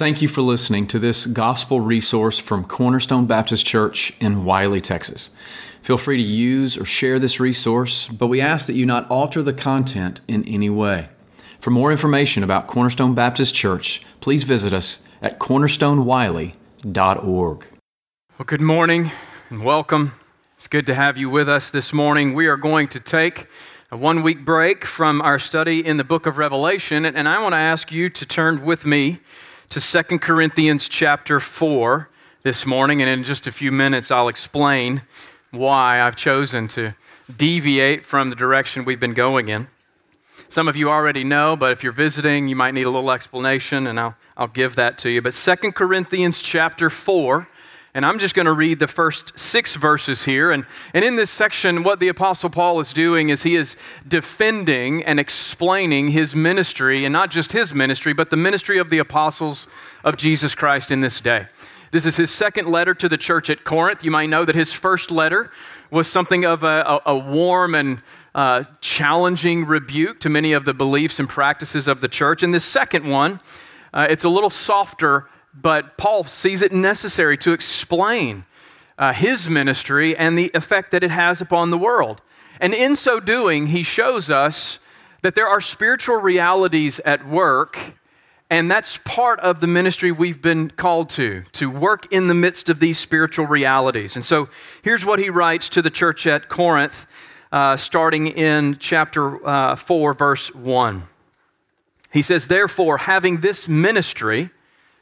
Thank you for listening to this gospel resource from Cornerstone Baptist Church in Wylie, Texas. Feel free to use or share this resource, but we ask that you not alter the content in any way. For more information about Cornerstone Baptist Church, please visit us at cornerstonewylie.org. Well, good morning and welcome. It's good to have you with us this morning. We are going to take a one week break from our study in the book of Revelation, and I want to ask you to turn with me to 2 Corinthians chapter 4 this morning, and in just a few minutes, I'll explain why I've chosen to deviate from the direction we've been going in. Some of you already know, but if you're visiting, you might need a little explanation, and I'll, I'll give that to you. But 2 Corinthians chapter 4 and I'm just going to read the first six verses here. And, and in this section, what the Apostle Paul is doing is he is defending and explaining his ministry, and not just his ministry, but the ministry of the apostles of Jesus Christ in this day. This is his second letter to the church at Corinth. You might know that his first letter was something of a, a, a warm and uh, challenging rebuke to many of the beliefs and practices of the church. And this second one, uh, it's a little softer but Paul sees it necessary to explain uh, his ministry and the effect that it has upon the world. And in so doing, he shows us that there are spiritual realities at work, and that's part of the ministry we've been called to, to work in the midst of these spiritual realities. And so here's what he writes to the church at Corinth, uh, starting in chapter uh, 4, verse 1. He says, Therefore, having this ministry,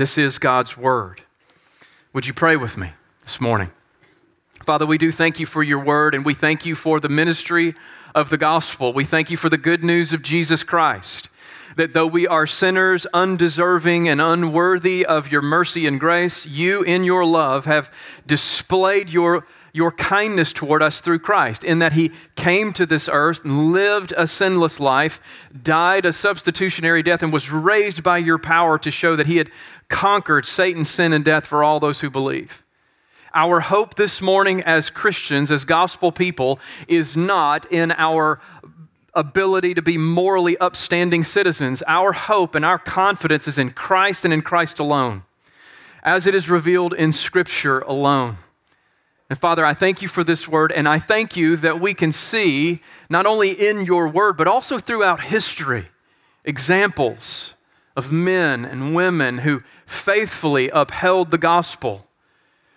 This is God's word. Would you pray with me this morning? Father, we do thank you for your word and we thank you for the ministry of the gospel. We thank you for the good news of Jesus Christ. That though we are sinners, undeserving and unworthy of your mercy and grace, you in your love have displayed your your kindness toward us through Christ, in that He came to this earth lived a sinless life, died a substitutionary death, and was raised by your power to show that He had conquered Satan, sin, and death for all those who believe. Our hope this morning as Christians, as gospel people, is not in our ability to be morally upstanding citizens. Our hope and our confidence is in Christ and in Christ alone, as it is revealed in Scripture alone. And Father, I thank you for this word, and I thank you that we can see, not only in your word, but also throughout history, examples of men and women who faithfully upheld the gospel,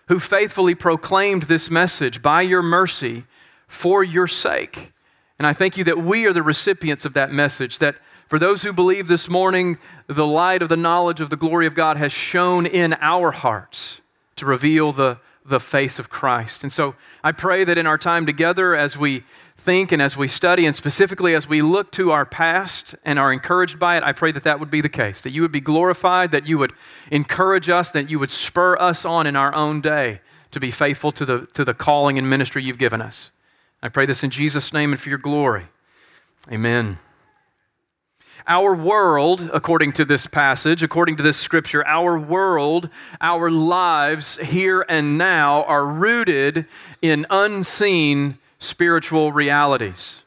who faithfully proclaimed this message by your mercy for your sake. And I thank you that we are the recipients of that message, that for those who believe this morning, the light of the knowledge of the glory of God has shone in our hearts to reveal the the face of Christ. And so I pray that in our time together, as we think and as we study, and specifically as we look to our past and are encouraged by it, I pray that that would be the case, that you would be glorified, that you would encourage us, that you would spur us on in our own day to be faithful to the, to the calling and ministry you've given us. I pray this in Jesus' name and for your glory. Amen. Our world, according to this passage, according to this scripture, our world, our lives here and now are rooted in unseen spiritual realities.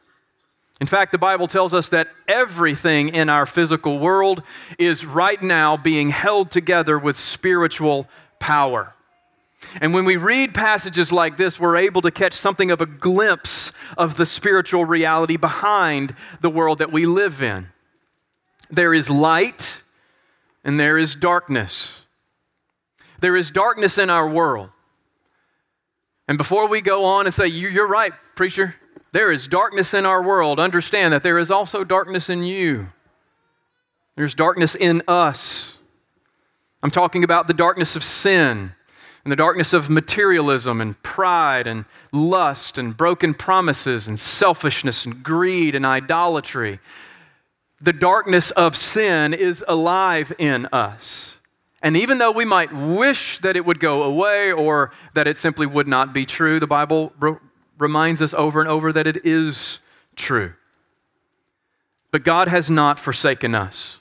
In fact, the Bible tells us that everything in our physical world is right now being held together with spiritual power. And when we read passages like this, we're able to catch something of a glimpse of the spiritual reality behind the world that we live in. There is light and there is darkness. There is darkness in our world. And before we go on and say, You're right, preacher, there is darkness in our world, understand that there is also darkness in you. There's darkness in us. I'm talking about the darkness of sin and the darkness of materialism and pride and lust and broken promises and selfishness and greed and idolatry. The darkness of sin is alive in us. And even though we might wish that it would go away or that it simply would not be true, the Bible re- reminds us over and over that it is true. But God has not forsaken us.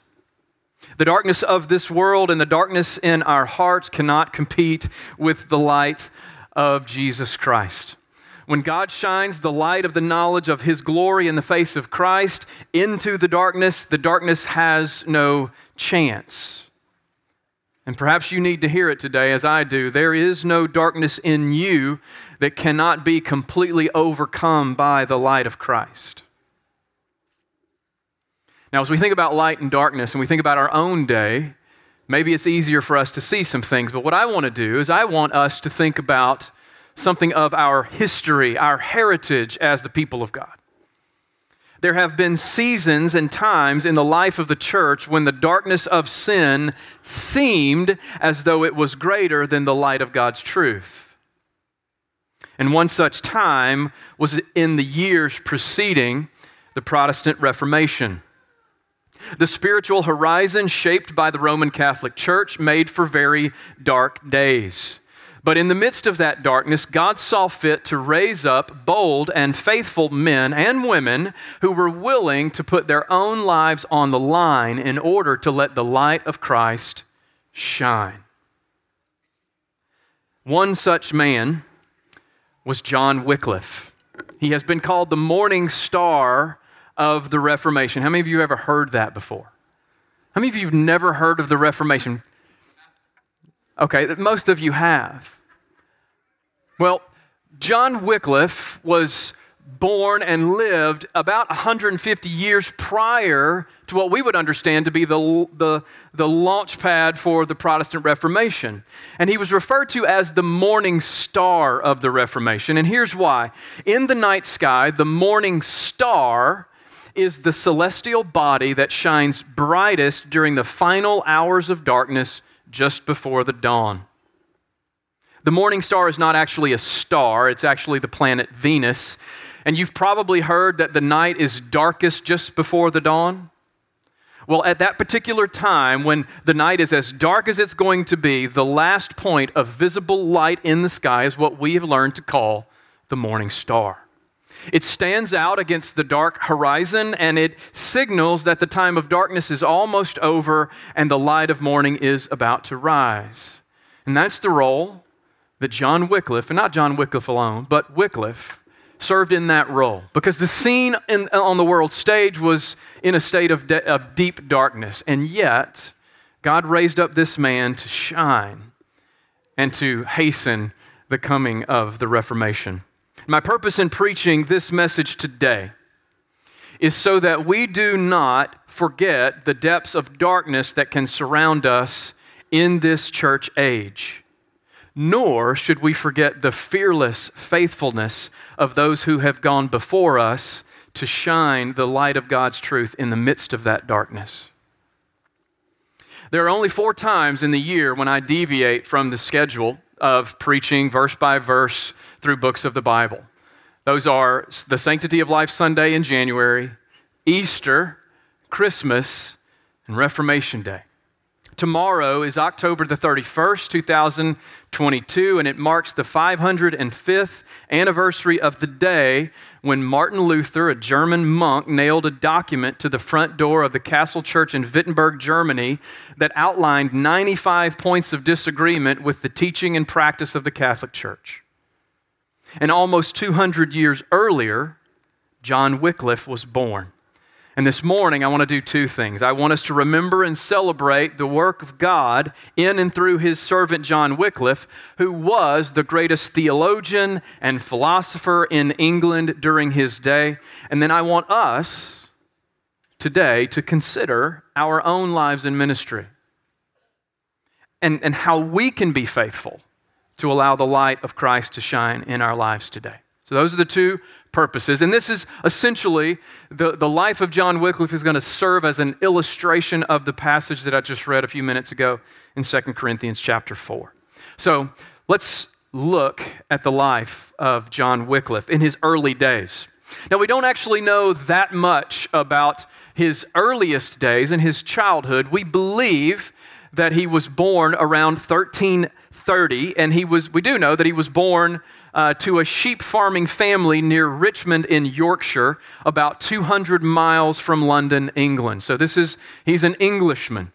The darkness of this world and the darkness in our hearts cannot compete with the light of Jesus Christ. When God shines the light of the knowledge of His glory in the face of Christ into the darkness, the darkness has no chance. And perhaps you need to hear it today, as I do. There is no darkness in you that cannot be completely overcome by the light of Christ. Now, as we think about light and darkness and we think about our own day, maybe it's easier for us to see some things. But what I want to do is I want us to think about something of our history, our heritage as the people of God. There have been seasons and times in the life of the church when the darkness of sin seemed as though it was greater than the light of God's truth. And one such time was in the years preceding the Protestant Reformation. The spiritual horizon shaped by the Roman Catholic Church made for very dark days. But in the midst of that darkness, God saw fit to raise up bold and faithful men and women who were willing to put their own lives on the line in order to let the light of Christ shine. One such man was John Wycliffe. He has been called the morning star of the Reformation. How many of you have ever heard that before? How many of you have never heard of the Reformation? Okay, most of you have. Well, John Wycliffe was born and lived about 150 years prior to what we would understand to be the, the, the launch pad for the Protestant Reformation. And he was referred to as the morning star of the Reformation. And here's why. In the night sky, the morning star is the celestial body that shines brightest during the final hours of darkness just before the dawn. The morning star is not actually a star, it's actually the planet Venus. And you've probably heard that the night is darkest just before the dawn. Well, at that particular time, when the night is as dark as it's going to be, the last point of visible light in the sky is what we have learned to call the morning star. It stands out against the dark horizon and it signals that the time of darkness is almost over and the light of morning is about to rise. And that's the role that John Wycliffe, and not John Wycliffe alone, but Wycliffe, served in that role. Because the scene in, on the world stage was in a state of, de- of deep darkness. And yet, God raised up this man to shine and to hasten the coming of the Reformation. My purpose in preaching this message today is so that we do not forget the depths of darkness that can surround us in this church age. Nor should we forget the fearless faithfulness of those who have gone before us to shine the light of God's truth in the midst of that darkness. There are only four times in the year when I deviate from the schedule of preaching verse by verse through books of the Bible. Those are the Sanctity of Life Sunday in January, Easter, Christmas, and Reformation Day. Tomorrow is October the 31st, 2022, and it marks the 505th anniversary of the day when Martin Luther, a German monk, nailed a document to the front door of the Castle Church in Wittenberg, Germany, that outlined 95 points of disagreement with the teaching and practice of the Catholic Church. And almost 200 years earlier, John Wycliffe was born. And this morning, I want to do two things. I want us to remember and celebrate the work of God in and through his servant John Wycliffe, who was the greatest theologian and philosopher in England during his day. And then I want us today to consider our own lives in ministry. and, and how we can be faithful to allow the light of Christ to shine in our lives today. So, those are the two purposes. And this is essentially the, the life of John Wycliffe is going to serve as an illustration of the passage that I just read a few minutes ago in 2 Corinthians chapter 4. So, let's look at the life of John Wycliffe in his early days. Now, we don't actually know that much about his earliest days and his childhood. We believe that he was born around 1330, and he was, we do know that he was born uh, to a sheep farming family near Richmond in Yorkshire, about 200 miles from London, England. So this is, he's an Englishman.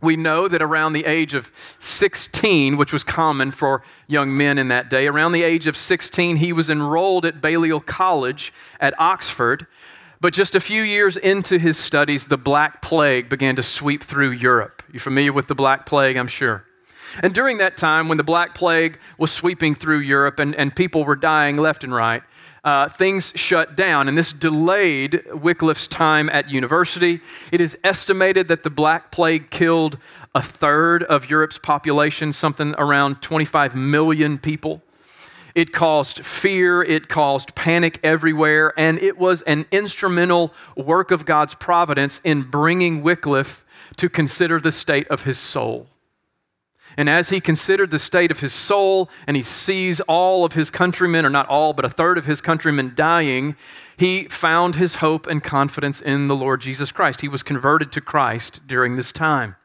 We know that around the age of 16, which was common for young men in that day, around the age of 16, he was enrolled at Balliol College at Oxford. But just a few years into his studies, the Black Plague began to sweep through Europe. You're familiar with the Black Plague, I'm sure. And during that time, when the Black Plague was sweeping through Europe and, and people were dying left and right, uh, things shut down, and this delayed Wycliffe's time at university. It is estimated that the Black Plague killed a third of Europe's population, something around 25 million people. It caused fear, it caused panic everywhere, and it was an instrumental work of God's providence in bringing Wycliffe to consider the state of his soul. And as he considered the state of his soul and he sees all of his countrymen, or not all, but a third of his countrymen dying, he found his hope and confidence in the Lord Jesus Christ. He was converted to Christ during this time.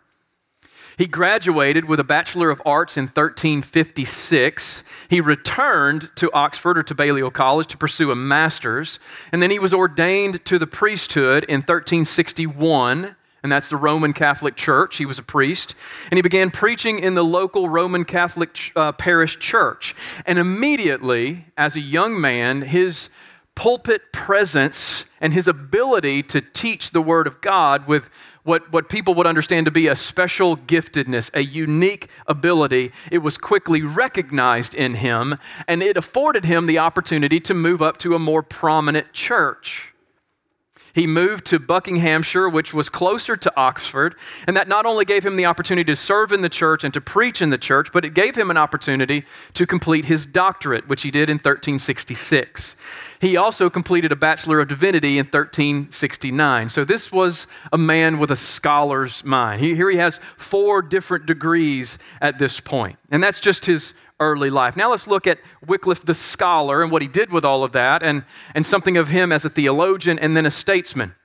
He graduated with a Bachelor of Arts in 1356. He returned to Oxford or to Balliol College to pursue a master's, and then he was ordained to the priesthood in 1361 and that's the Roman Catholic Church. He was a priest, and he began preaching in the local Roman Catholic uh, parish church. And immediately, as a young man, his pulpit presence and his ability to teach the Word of God with what, what people would understand to be a special giftedness, a unique ability, it was quickly recognized in him, and it afforded him the opportunity to move up to a more prominent church. He moved to Buckinghamshire, which was closer to Oxford, and that not only gave him the opportunity to serve in the church and to preach in the church, but it gave him an opportunity to complete his doctorate, which he did in 1366. He also completed a Bachelor of Divinity in 1369. So this was a man with a scholar's mind. He, here he has four different degrees at this point, and that's just his early life. Now let's look at Wycliffe the scholar and what he did with all of that, and, and something of him as a theologian and then a statesman.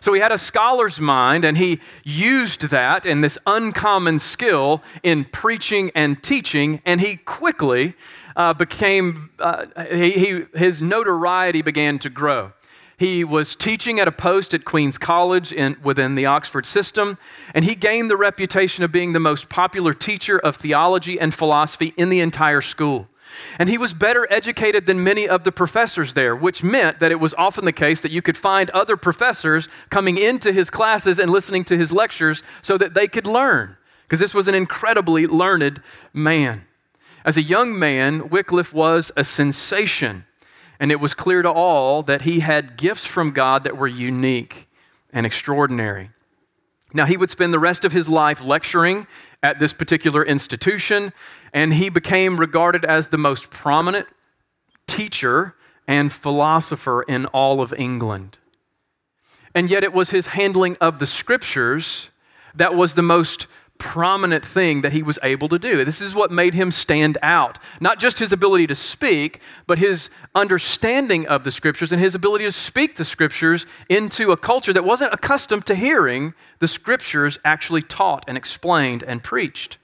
So he had a scholar's mind, and he used that and this uncommon skill in preaching and teaching, and he quickly uh, became, uh, he, he, his notoriety began to grow. He was teaching at a post at Queen's College in, within the Oxford system, and he gained the reputation of being the most popular teacher of theology and philosophy in the entire school. And he was better educated than many of the professors there, which meant that it was often the case that you could find other professors coming into his classes and listening to his lectures so that they could learn, because this was an incredibly learned man. As a young man, Wycliffe was a sensation and it was clear to all that he had gifts from God that were unique and extraordinary. Now, he would spend the rest of his life lecturing at this particular institution, and he became regarded as the most prominent teacher and philosopher in all of England. And yet, it was his handling of the scriptures that was the most prominent thing that he was able to do. This is what made him stand out. Not just his ability to speak, but his understanding of the scriptures and his ability to speak the scriptures into a culture that wasn't accustomed to hearing the scriptures actually taught and explained and preached.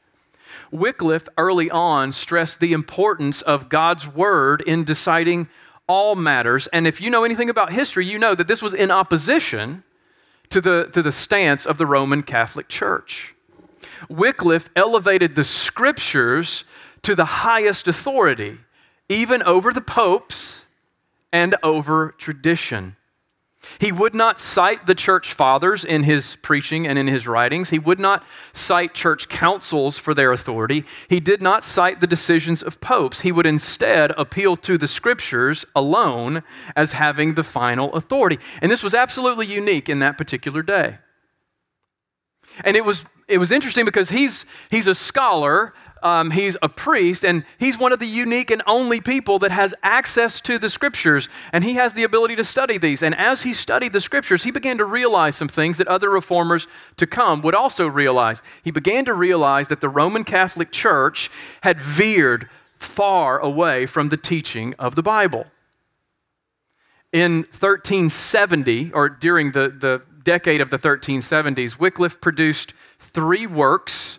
Wycliffe early on stressed the importance of God's word in deciding all matters. And if you know anything about history, you know that this was in opposition to the, to the stance of the Roman Catholic Church. Wycliffe elevated the scriptures to the highest authority, even over the popes and over tradition. He would not cite the church fathers in his preaching and in his writings. He would not cite church councils for their authority. He did not cite the decisions of popes. He would instead appeal to the scriptures alone as having the final authority. And this was absolutely unique in that particular day. And it was it was interesting because he's, he's a scholar, um, he's a priest, and he's one of the unique and only people that has access to the scriptures, and he has the ability to study these. And as he studied the scriptures, he began to realize some things that other reformers to come would also realize. He began to realize that the Roman Catholic Church had veered far away from the teaching of the Bible. In 1370, or during the, the decade of the 1370s, Wycliffe produced three works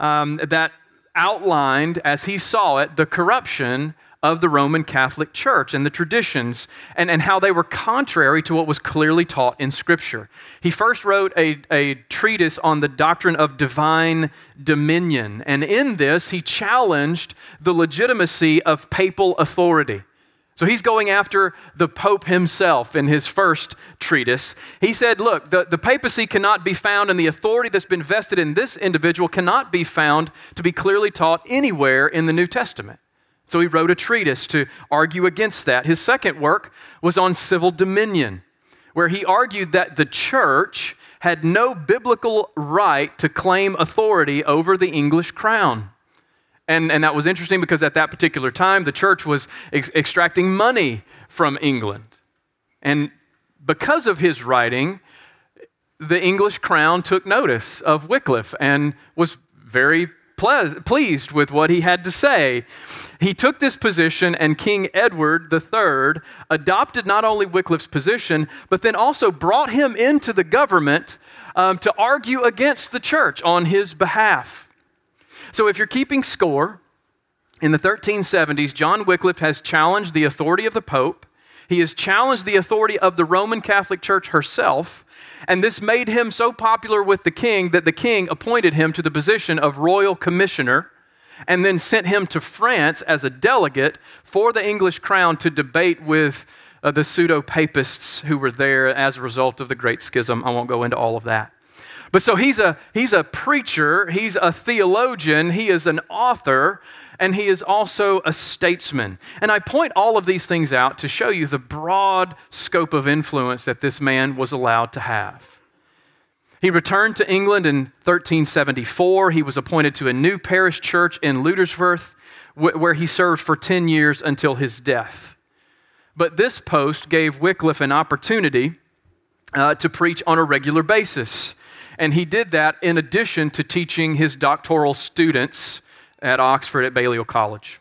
um, that outlined, as he saw it, the corruption of the Roman Catholic Church and the traditions and, and how they were contrary to what was clearly taught in Scripture. He first wrote a, a treatise on the doctrine of divine dominion, and in this, he challenged the legitimacy of papal authority. So he's going after the Pope himself in his first treatise. He said, Look, the, the papacy cannot be found, and the authority that's been vested in this individual cannot be found to be clearly taught anywhere in the New Testament. So he wrote a treatise to argue against that. His second work was on civil dominion, where he argued that the church had no biblical right to claim authority over the English crown. And, and that was interesting because at that particular time, the church was ex- extracting money from England. And because of his writing, the English crown took notice of Wycliffe and was very ple- pleased with what he had to say. He took this position, and King Edward III adopted not only Wycliffe's position, but then also brought him into the government um, to argue against the church on his behalf. So if you're keeping score, in the 1370s, John Wycliffe has challenged the authority of the Pope. He has challenged the authority of the Roman Catholic Church herself. And this made him so popular with the king that the king appointed him to the position of royal commissioner and then sent him to France as a delegate for the English crown to debate with uh, the pseudo papists who were there as a result of the Great Schism. I won't go into all of that. But so he's a, he's a preacher, he's a theologian, he is an author, and he is also a statesman. And I point all of these things out to show you the broad scope of influence that this man was allowed to have. He returned to England in 1374. He was appointed to a new parish church in Lutterworth, where he served for 10 years until his death. But this post gave Wycliffe an opportunity uh, to preach on a regular basis. And he did that in addition to teaching his doctoral students at Oxford at Balliol College.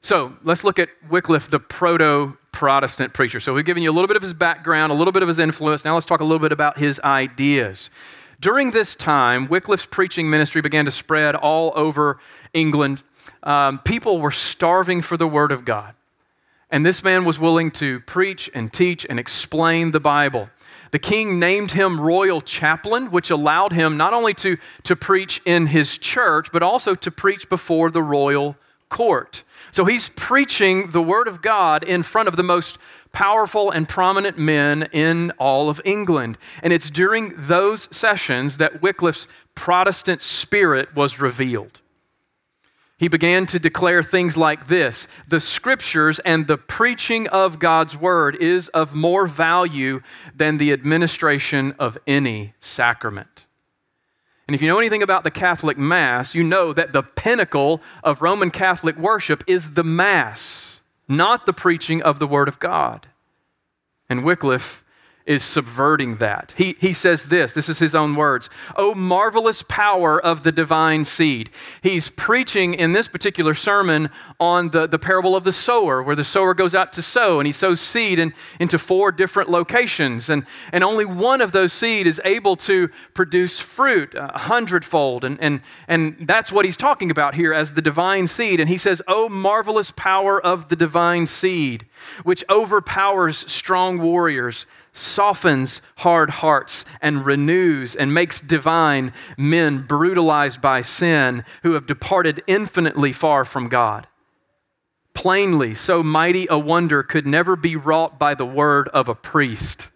So let's look at Wycliffe, the proto Protestant preacher. So we've given you a little bit of his background, a little bit of his influence. Now let's talk a little bit about his ideas. During this time, Wycliffe's preaching ministry began to spread all over England. Um, people were starving for the Word of God. And this man was willing to preach and teach and explain the Bible. The king named him royal chaplain, which allowed him not only to, to preach in his church, but also to preach before the royal court. So he's preaching the word of God in front of the most powerful and prominent men in all of England. And it's during those sessions that Wycliffe's Protestant spirit was revealed he began to declare things like this The scriptures and the preaching of God's word is of more value than the administration of any sacrament. And if you know anything about the Catholic Mass, you know that the pinnacle of Roman Catholic worship is the Mass, not the preaching of the Word of God. And Wycliffe is subverting that. He, he says this this is his own words Oh, marvelous power of the divine seed. He's preaching in this particular sermon on the, the parable of the sower, where the sower goes out to sow and he sows seed in, into four different locations. And, and only one of those seed is able to produce fruit uh, a hundredfold. And, and, and that's what he's talking about here as the divine seed. And he says, Oh, marvelous power of the divine seed, which overpowers strong warriors softens hard hearts and renews and makes divine men brutalized by sin who have departed infinitely far from God. Plainly, so mighty a wonder could never be wrought by the word of a priest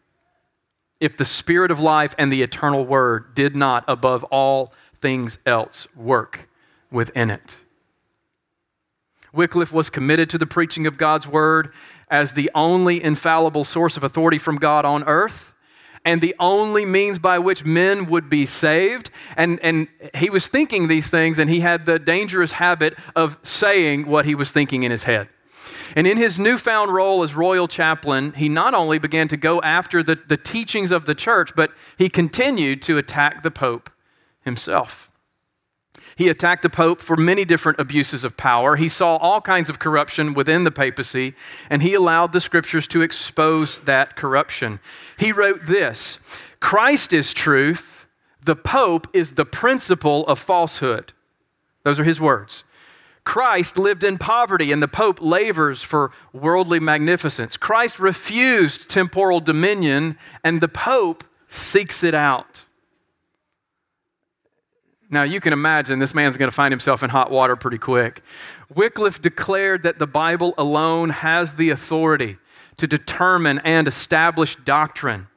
if the Spirit of life and the eternal word did not, above all things else, work within it. Wycliffe was committed to the preaching of God's word as the only infallible source of authority from God on earth. and the only means by which men would be saved. And, and he was thinking these things, and he had the dangerous habit of saying what he was thinking in his head. And in his newfound role as royal chaplain, he not only began to go after the, the teachings of the church, but he continued to attack the Pope himself. He attacked the Pope for many different abuses of power. He saw all kinds of corruption within the papacy, and he allowed the scriptures to expose that corruption. He wrote this Christ is truth, the Pope is the principle of falsehood. Those are his words. Christ lived in poverty, and the Pope labors for worldly magnificence. Christ refused temporal dominion, and the Pope seeks it out. Now, you can imagine this man's going to find himself in hot water pretty quick. Wycliffe declared that the Bible alone has the authority to determine and establish doctrine.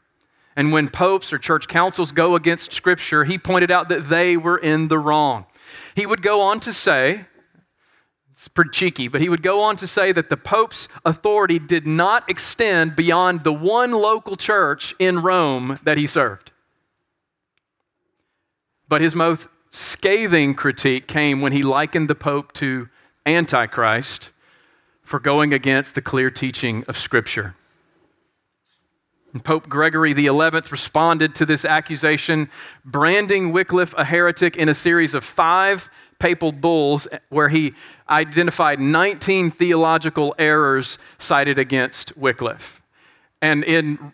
And when popes or church councils go against Scripture, he pointed out that they were in the wrong. He would go on to say it's pretty cheeky, but he would go on to say that the Pope's authority did not extend beyond the one local church in Rome that he served. But his most scathing critique came when he likened the Pope to Antichrist for going against the clear teaching of Scripture. And Pope Gregory XI responded to this accusation, branding Wycliffe a heretic in a series of five papal bulls where he identified 19 theological errors cited against Wycliffe. And in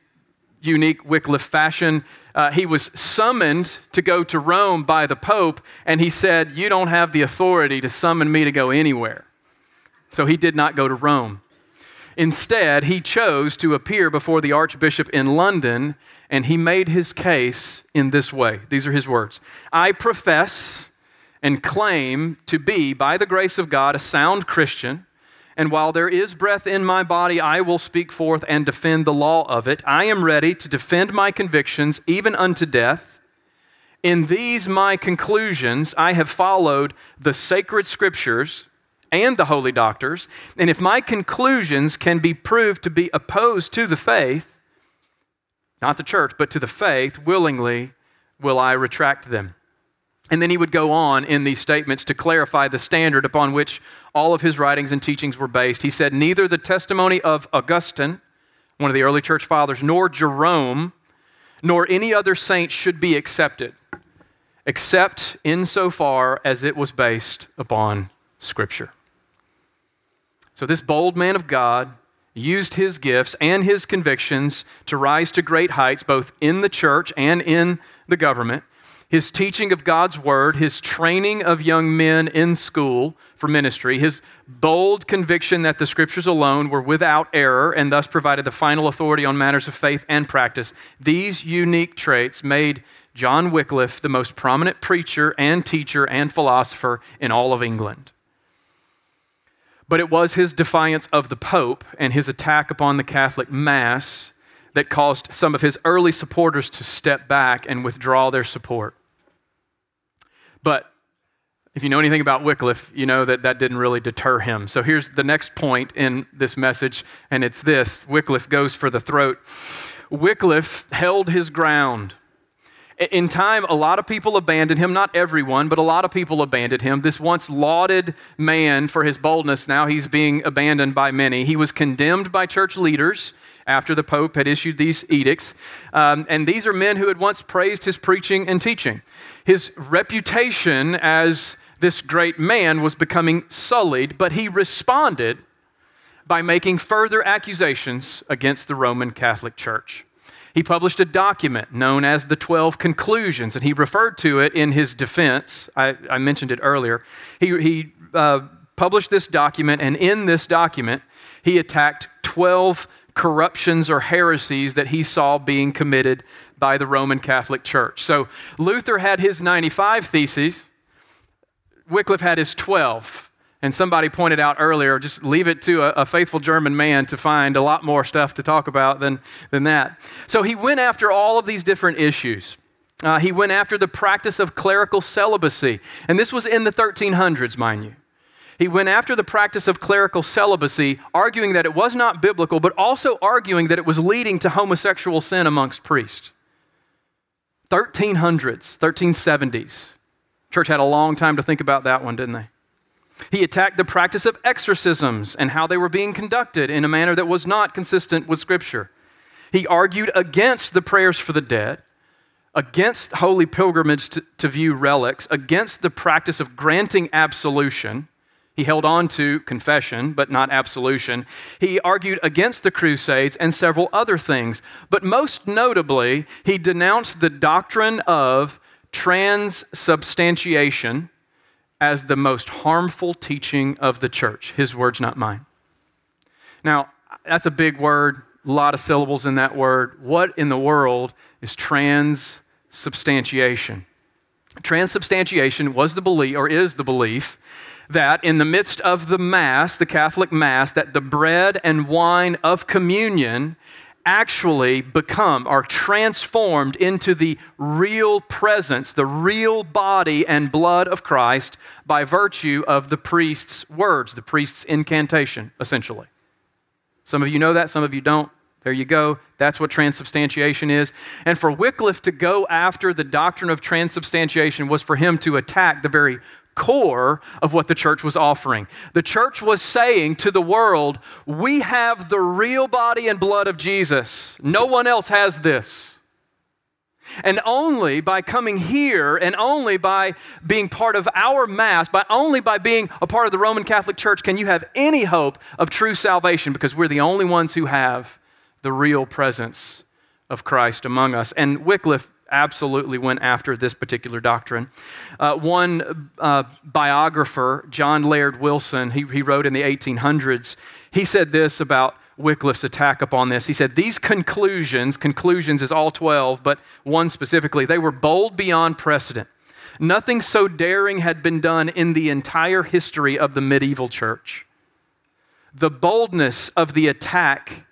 unique Wycliffe fashion, uh, he was summoned to go to Rome by the Pope, and he said, You don't have the authority to summon me to go anywhere. So he did not go to Rome. Instead, he chose to appear before the Archbishop in London, and he made his case in this way. These are his words I profess and claim to be, by the grace of God, a sound Christian. And while there is breath in my body, I will speak forth and defend the law of it. I am ready to defend my convictions, even unto death. In these my conclusions, I have followed the sacred scriptures and the holy doctors. And if my conclusions can be proved to be opposed to the faith, not the church, but to the faith, willingly will I retract them. And then he would go on in these statements to clarify the standard upon which all of his writings and teachings were based. He said, Neither the testimony of Augustine, one of the early church fathers, nor Jerome, nor any other saint should be accepted, except insofar as it was based upon Scripture. So, this bold man of God used his gifts and his convictions to rise to great heights, both in the church and in the government his teaching of God's word, his training of young men in school for ministry, his bold conviction that the scriptures alone were without error and thus provided the final authority on matters of faith and practice, these unique traits made John Wycliffe the most prominent preacher and teacher and philosopher in all of England. But it was his defiance of the Pope and his attack upon the Catholic Mass that caused some of his early supporters to step back and withdraw their support. But if you know anything about Wycliffe, you know that that didn't really deter him. So here's the next point in this message, and it's this Wycliffe goes for the throat. Wycliffe held his ground. In time, a lot of people abandoned him, not everyone, but a lot of people abandoned him. This once lauded man for his boldness, now he's being abandoned by many. He was condemned by church leaders after the Pope had issued these edicts. Um, and these are men who had once praised his preaching and teaching. His reputation as this great man was becoming sullied, but he responded by making further accusations against the Roman Catholic Church. He published a document known as the 12 Conclusions, and he referred to it in his defense. I, I mentioned it earlier. He, he uh, published this document, and in this document, he attacked 12 corruptions or heresies that he saw being committed by the Roman Catholic Church. So Luther had his 95 theses, Wycliffe had his 12. And somebody pointed out earlier, just leave it to a, a, faithful German man to find a lot more stuff to talk about than, than that. So he went after all of these different issues. Uh, he went after the practice of clerical celibacy. And this was in the 1300s, mind you. He went after the practice of clerical celibacy, arguing that it was not biblical, but also arguing that it was leading to homosexual sin amongst priests. 1300s, 1370s. Church had a long time to think about that one, didn't they? He attacked the practice of exorcisms and how they were being conducted in a manner that was not consistent with Scripture. He argued against the prayers for the dead, against holy pilgrimage to, to, view relics, against the practice of granting absolution. He held on to confession, but not absolution. He argued against the Crusades and several other things. But most notably, he denounced the doctrine of transubstantiation as the most harmful teaching of the church. His words, not mine. Now, that's a big word, a lot of syllables in that word. What in the world is transubstantiation? Transubstantiation was the belief, or is the belief, that in the midst of the Mass, the Catholic Mass, that the bread and wine of communion actually become, are transformed into the real presence, the real body and blood of Christ by virtue of the priest's words, the priest's incantation, essentially. Some of you know that, some of you don't. There you go. That's what transubstantiation is. And for Wycliffe to go after the doctrine of transubstantiation was for him to attack the very core of what the church was offering. The church was saying to the world, We have the real body and blood of Jesus. No one else has this. And only by coming here and only by being part of our Mass, by only by being a part of the Roman Catholic Church, can you have any hope of true salvation because we're the only ones who have the real presence of Christ among us. And Wycliffe absolutely went after this particular doctrine. Uh, one uh, biographer, John Laird Wilson, he, he wrote in the 1800s, he said this about Wycliffe's attack upon this. He said, These conclusions, conclusions is all 12, but one specifically, they were bold beyond precedent. Nothing so daring had been done in the entire history of the medieval church. The boldness of the attack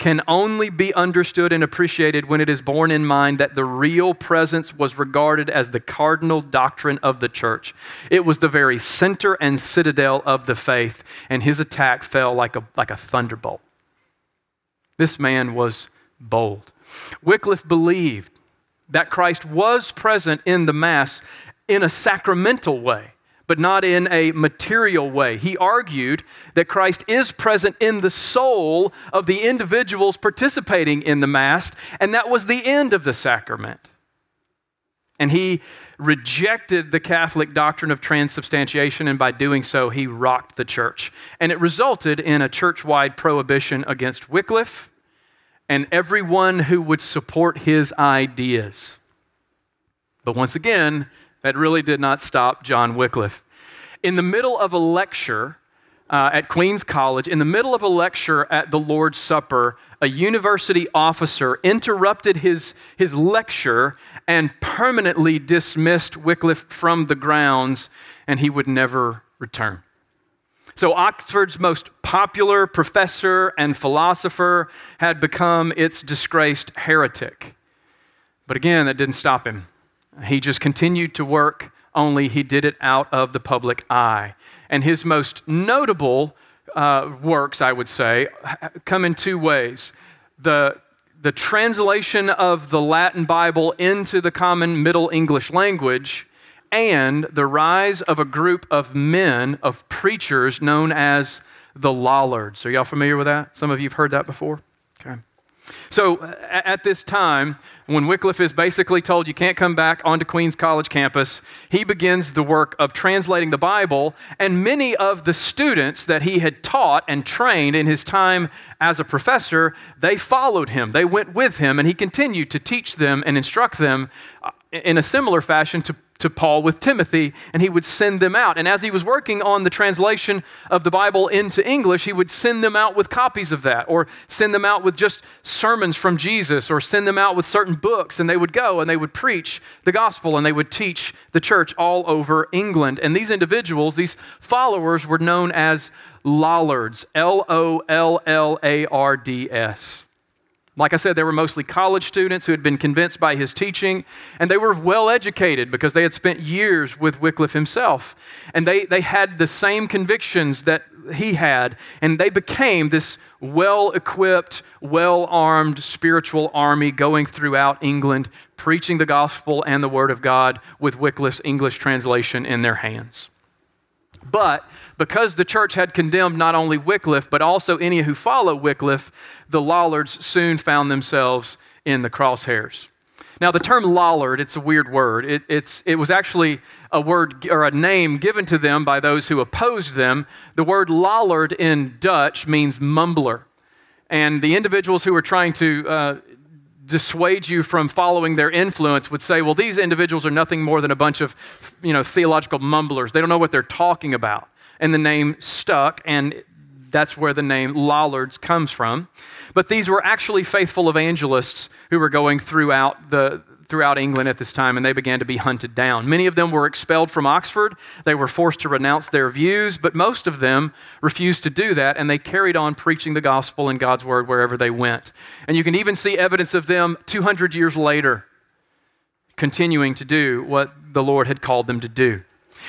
can only be understood and appreciated when it is borne in mind that the real presence was regarded as the cardinal doctrine of the church. It was the very center and citadel of the faith, and his attack fell like a, like a thunderbolt. This man was bold. Wycliffe believed that Christ was present in the Mass in a sacramental way but not in a material way. He argued that Christ is present in the soul of the individuals participating in the Mass, and that was the end of the sacrament. And he rejected the Catholic doctrine of transubstantiation, and by doing so, he rocked the church. And it resulted in a church wide prohibition against Wycliffe and everyone who would support his ideas. But once again, that really did not stop John Wycliffe. In the middle of a lecture uh, at Queens College, in the middle of a lecture at the Lord's Supper, a university officer interrupted his, his lecture and permanently dismissed Wycliffe from the grounds, and he would never return. So, Oxford's most popular professor and philosopher had become its disgraced heretic. But again, that didn't stop him. He just continued to work, only he did it out of the public eye. And his most notable uh, works, I would say, come in two ways. The, the translation of the Latin Bible into the common Middle English language, and the rise of a group of men, of preachers known as the Lollards. Are y'all familiar with that? Some of you have heard that before? Okay. So at this time, when Wycliffe is basically told you can't come back onto Queens College campus, he begins the work of translating the Bible, and many of the students that he had taught and trained in his time as a professor, they followed him. They went with him, and he continued to teach them and instruct them in a similar fashion to to Paul with Timothy, and he would send them out. And as he was working on the translation of the Bible into English, he would send them out with copies of that, or send them out with just sermons from Jesus, or send them out with certain books, and they would go and they would preach the gospel and they would teach the church all over England. And these individuals, these followers, were known as Lollards, L O L L A R D S. Like I said, they were mostly college students who had been convinced by his teaching, and they were well educated because they had spent years with Wycliffe himself. And they, they had the same convictions that he had, and they became this well equipped, well armed spiritual army going throughout England, preaching the gospel and the word of God with Wycliffe's English translation in their hands. But because the church had condemned not only Wycliffe, but also any who follow Wycliffe, the Lollards soon found themselves in the crosshairs. Now, the term Lollard, it's a weird word. It, it's, it was actually a word or a name given to them by those who opposed them. The word Lollard in Dutch means mumbler. And the individuals who were trying to uh, dissuade you from following their influence would say, well, these individuals are nothing more than a bunch of you know, theological mumblers. They don't know what they're talking about. And the name stuck, and that's where the name Lollards comes from. But these were actually faithful evangelists who were going throughout the throughout England at this time, and they began to be hunted down. Many of them were expelled from Oxford. They were forced to renounce their views, but most of them refused to do that, and they carried on preaching the gospel and God's word wherever they went. And you can even see evidence of them 200 years later continuing to do what the Lord had called them to do.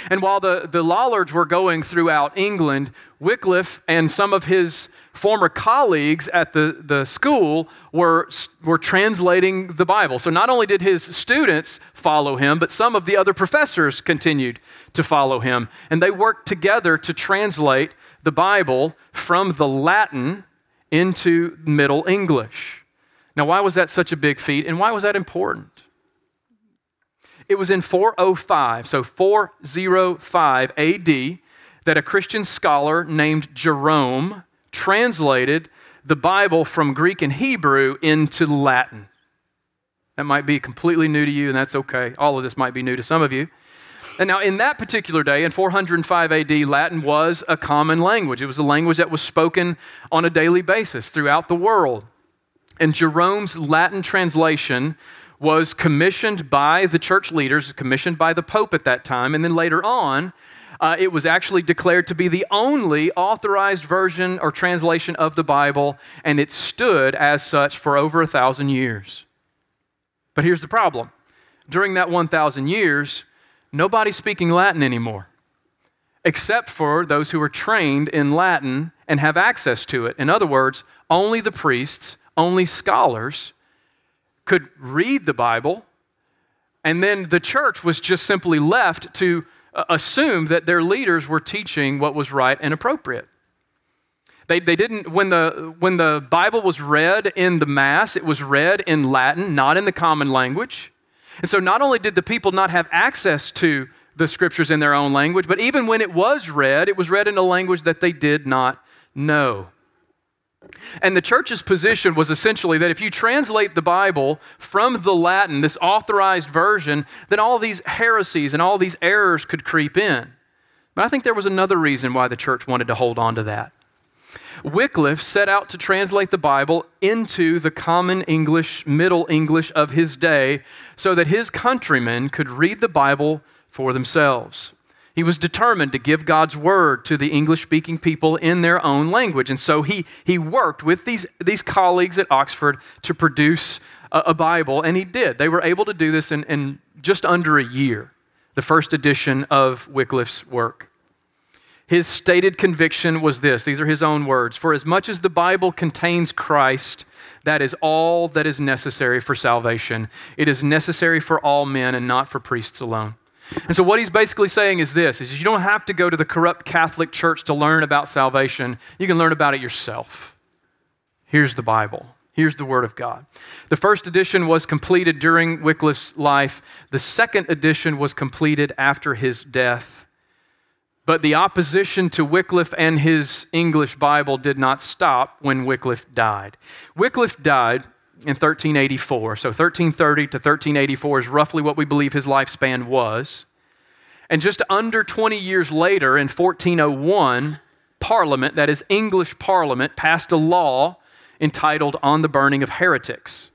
And while the, the Lollards were going throughout England, Wycliffe and some of his former colleagues at the, the school were, were translating the Bible. So not only did his students follow him, but some of the other professors continued to follow him. And they worked together to translate the Bible from the Latin into Middle English. Now, why was that such a big feat, and why was that important? It was in 405, so 405 AD, that a Christian scholar named Jerome translated the Bible from Greek and Hebrew into Latin. That might be completely new to you, and that's okay. All of this might be new to some of you. And now, in that particular day, in 405 AD, Latin was a common language. It was a language that was spoken on a daily basis throughout the world. And Jerome's Latin translation was commissioned by the church leaders, commissioned by the Pope at that time, and then later on, uh, it was actually declared to be the only authorized version or translation of the Bible, and it stood as such for over a thousand years. But here's the problem during that 1,000 years, nobody's speaking Latin anymore, except for those who are trained in Latin and have access to it. In other words, only the priests, only scholars could read the Bible, and then the church was just simply left to uh, assume that their leaders were teaching what was right and appropriate. They, they didn't, when the, when the Bible was read in the Mass, it was read in Latin, not in the common language. And so not only did the people not have access to the scriptures in their own language, but even when it was read, it was read in a language that they did not know. And the church's position was essentially that if you translate the Bible from the Latin, this authorized version, then all these heresies and all these errors could creep in. But I think there was another reason why the church wanted to hold on to that. Wycliffe set out to translate the Bible into the common English, Middle English of his day, so that his countrymen could read the Bible for themselves. He was determined to give God's word to the English speaking people in their own language. And so he, he worked with these, these colleagues at Oxford to produce a, a Bible, and he did. They were able to do this in, in just under a year, the first edition of Wycliffe's work. His stated conviction was this these are his own words For as much as the Bible contains Christ, that is all that is necessary for salvation. It is necessary for all men and not for priests alone. And so what he's basically saying is this is you don't have to go to the corrupt Catholic Church to learn about salvation. You can learn about it yourself. Here's the Bible. Here's the Word of God. The first edition was completed during Wycliffe's life. The second edition was completed after his death. But the opposition to Wycliffe and his English Bible did not stop when Wycliffe died. Wycliffe died in 1384. So 1330 to 1384 is roughly what we believe his lifespan was. And just under 20 years later, in 1401, Parliament, that is English Parliament, passed a law entitled On the Burning of Heretics.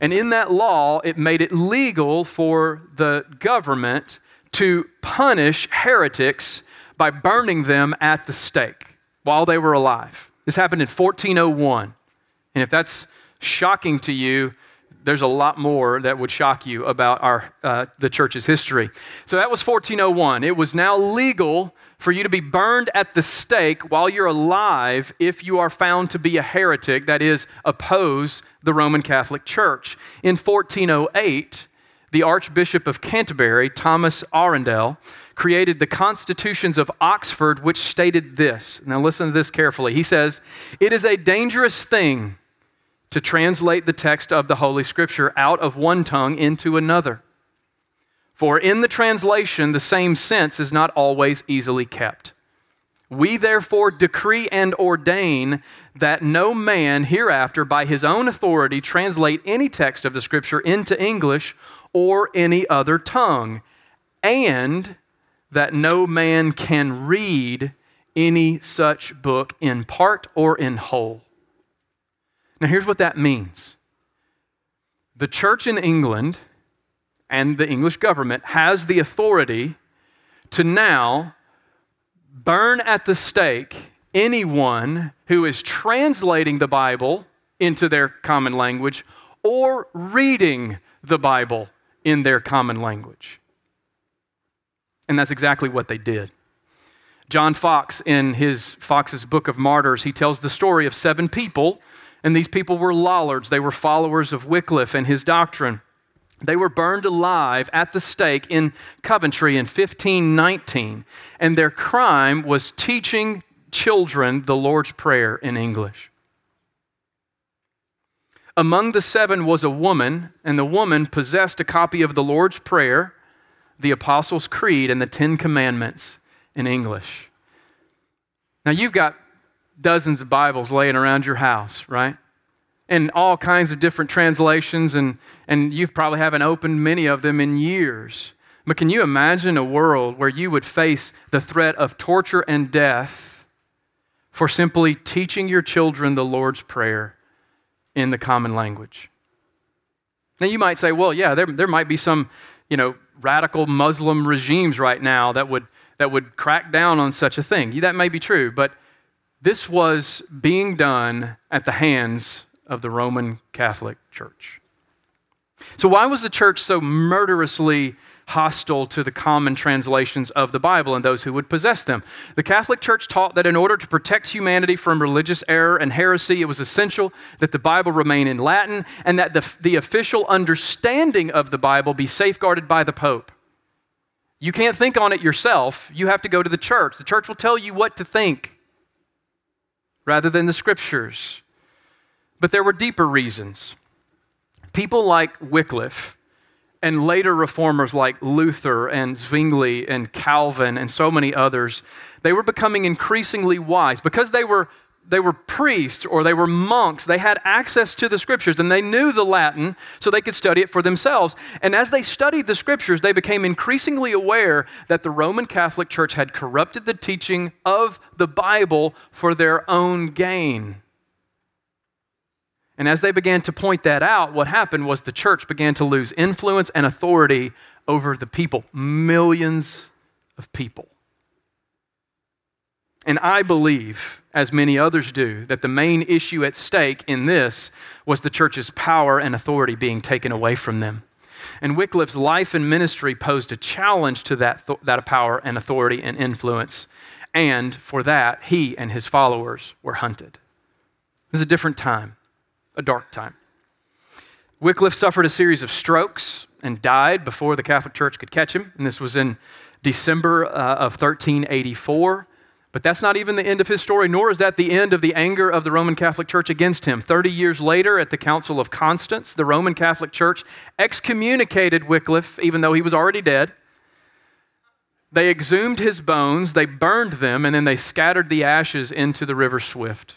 And in that law, it made it legal for the government to punish heretics by burning them at the stake while they were alive. This happened in 1401. And if that's shocking to you, there's a lot more that would shock you about our, uh, the church's history. So that was 1401. It was now legal for you to be burned at the stake while you're alive if you are found to be a heretic, that is, oppose the Roman Catholic Church. In 1408, the Archbishop of Canterbury, Thomas Arundel, created the Constitutions of Oxford, which stated this. Now, listen to this carefully. He says, It is a dangerous thing to translate the text of the Holy Scripture out of one tongue into another. For in the translation, the same sense is not always easily kept. We therefore decree and ordain that no man hereafter, by his own authority, translate any text of the Scripture into English or any other tongue, and that no man can read any such book in part or in whole. Now, here's what that means the church in England and the English government has the authority to now burn at the stake anyone who is translating the Bible into their common language or reading the Bible in their common language. And that's exactly what they did. John Foxe, in his Foxe's Book of Martyrs, he tells the story of seven people, and these people were Lollards. They were followers of Wycliffe and his doctrine. They were burned alive at the stake in Coventry in 1519, and their crime was teaching children the Lord's Prayer in English. Among the seven was a woman, and the woman possessed a copy of the Lord's Prayer, the Apostles' Creed, and the Ten Commandments in English. Now, you've got dozens of Bibles laying around your house, right? In all kinds of different translations, and, and you probably haven't opened many of them in years. But can you imagine a world where you would face the threat of torture and death for simply teaching your children the Lord's Prayer in the common language. Now, you might say, well, yeah, there, there might be some, you know, radical Muslim regimes right now that would, that would crack down on such a thing. That may be true, but this was being done at the hands of the Roman Catholic Church. So, why was the church so murderously hostile to the common translations of the Bible and those who would possess them. The Catholic Church taught that in order to protect humanity from religious error and heresy, it was essential that the Bible remain in Latin and that the, the official understanding of the Bible be safeguarded by the Pope. You can't think on it yourself, you have to go to the church. The church will tell you what to think rather than the scriptures. But there were deeper reasons. People like Wycliffe and later reformers like Luther and Zwingli and Calvin and so many others, they were becoming increasingly wise because they were they were priests or they were monks. They had access to the scriptures and they knew the Latin so they could study it for themselves. And as they studied the scriptures, they became increasingly aware that the Roman Catholic Church had corrupted the teaching of the Bible for their own gain. And as they began to point that out, what happened was the church began to lose influence and authority over the people, millions of people. And I believe, as many others do, that the main issue at stake in this was the church's power and authority being taken away from them. And Wycliffe's life and ministry posed a challenge to that, th- that power and authority and influence. And for that, he and his followers were hunted. This is a different time a dark time. Wycliffe suffered a series of strokes and died before the Catholic Church could catch him. And this was in December uh, of 1384. But that's not even the end of his story, nor is that the end of the anger of the Roman Catholic Church against him. Thirty years later, at the Council of Constance, the Roman Catholic Church excommunicated Wycliffe, even though he was already dead. They exhumed his bones, they burned them, and then they scattered the ashes into the river Swift.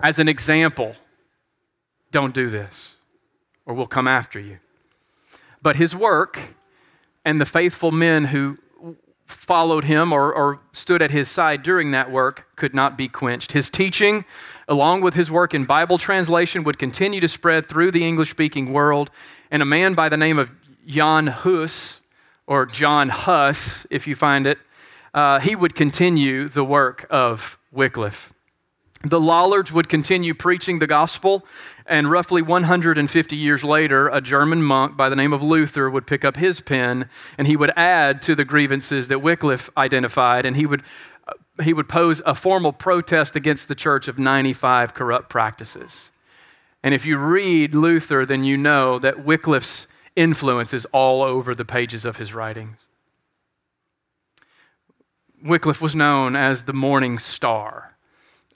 As an example don't do this, or we'll come after you. But his work and the faithful men who followed him or, or, stood at his side during that work could not be quenched. His teaching, along with his work in Bible translation, would continue to spread through the English speaking world. And a man by the name of Jan Hus, or John Huss, if you find it, uh, he would continue the work of Wycliffe. The Lollards would continue preaching the gospel, and roughly 150 years later, a German monk by the name of Luther would pick up his pen and he would add to the grievances that Wycliffe identified, and he would, he would pose a formal protest against the church of 95 corrupt practices. And if you read Luther, then you know that Wycliffe's influence is all over the pages of his writings. Wycliffe was known as the morning star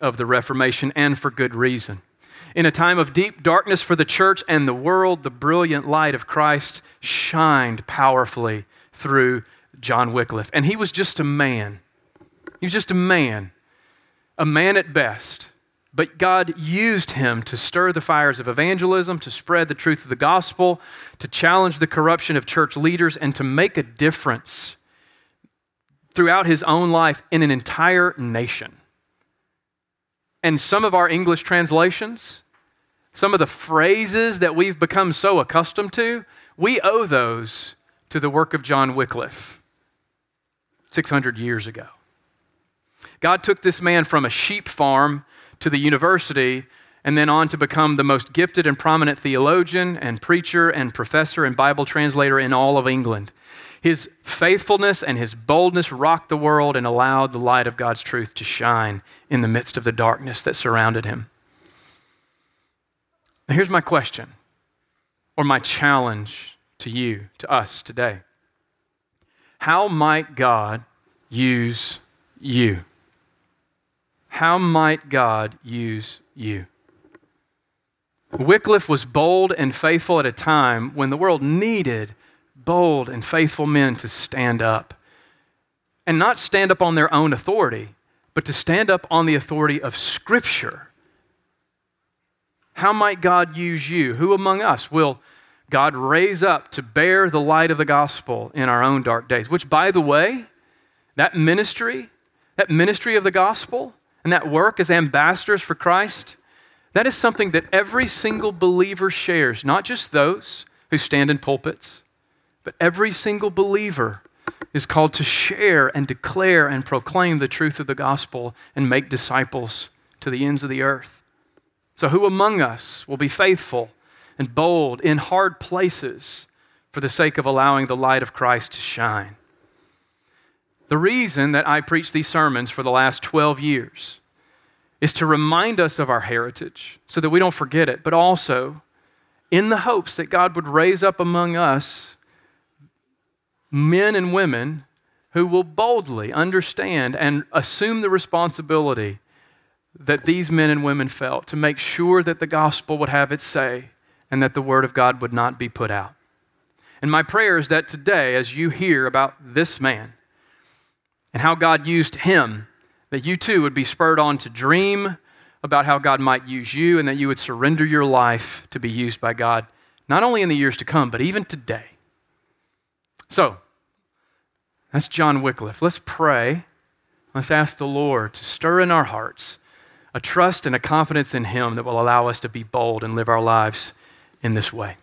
of the Reformation, and for good reason. In a time of deep darkness for the church and the world, the brilliant light of Christ shined powerfully through John Wycliffe. And he was just a man. He was just a man, a man at best. But God used him to stir the fires of evangelism, to spread the truth of the gospel, to challenge the corruption of church leaders, and to make a difference throughout his own life in an entire nation. And some of our English translations, some of the phrases that we've become so accustomed to, we owe those to the work of John Wycliffe 600 years ago. God took this man from a sheep farm to the university and then on to become the most gifted and prominent theologian and preacher and professor and Bible translator in all of England. His faithfulness and his boldness rocked the world and allowed the light of God's truth to shine in the midst of the darkness that surrounded him. Now, here's my question, or my challenge to you, to us today. How might God use you? How might God use you? Wycliffe was bold and faithful at a time when the world needed bold and faithful men to stand up. And not stand up on their own authority, but to stand up on the authority of Scripture. How might God use you? Who among us will God raise up to bear the light of the gospel in our own dark days? Which, by the way, that ministry, that ministry of the gospel, and that work as ambassadors for Christ, that is something that every single believer shares, not just those who stand in pulpits, but every single believer is called to share and declare and proclaim the truth of the gospel and make disciples to the ends of the earth. So, who among us will be faithful and bold in hard places for the sake of allowing the light of Christ to shine? The reason that I preach these sermons for the last 12 years is to remind us of our heritage so that we don't forget it, but also in the hopes that God would raise up among us men and women who will boldly understand and assume the responsibility that these men and women felt to make sure that the gospel would have its say and that the word of God would not be put out. And my prayer is that today, as you hear about this man and how God used him, that you too would be spurred on to dream about how God might use you and that you would surrender your life to be used by God, not only in the years to come, but even today. So, that's John Wycliffe. Let's pray. Let's ask the Lord to stir in our hearts a trust and a confidence in Him that will allow us to be bold and live our lives in this way.